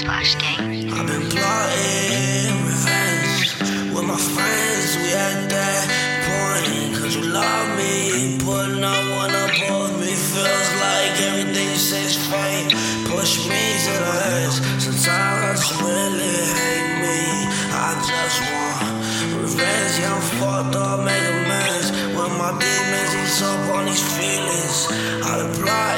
Squash I've been plotting revenge with my friends. We at that point. Cause you love me. Putting no one above me feels like everything says fate. Push me to the edge. Sometimes I really hate me. I just want revenge. Yeah, I'm fucked up, make amends. With my demons, he's up on these feelings. I deploy.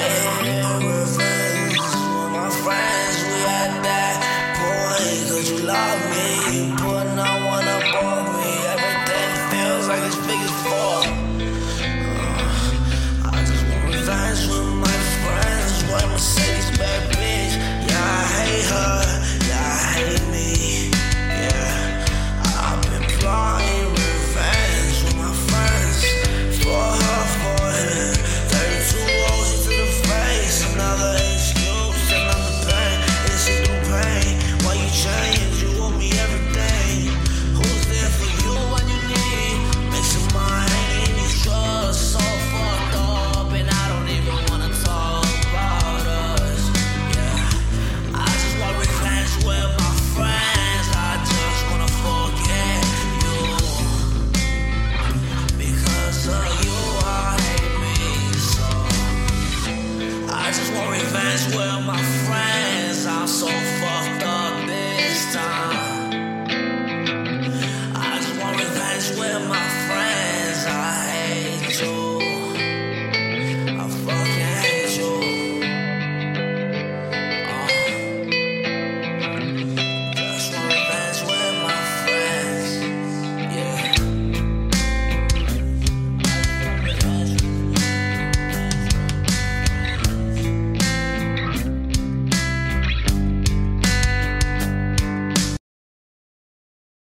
would you love me? You put on one above me. Everything feels like it's big as four. Uh, I just want revenge with my friends. Why Mercedes, baby? just want revenge with my friends. I'm so fucked up this time. I just want revenge with my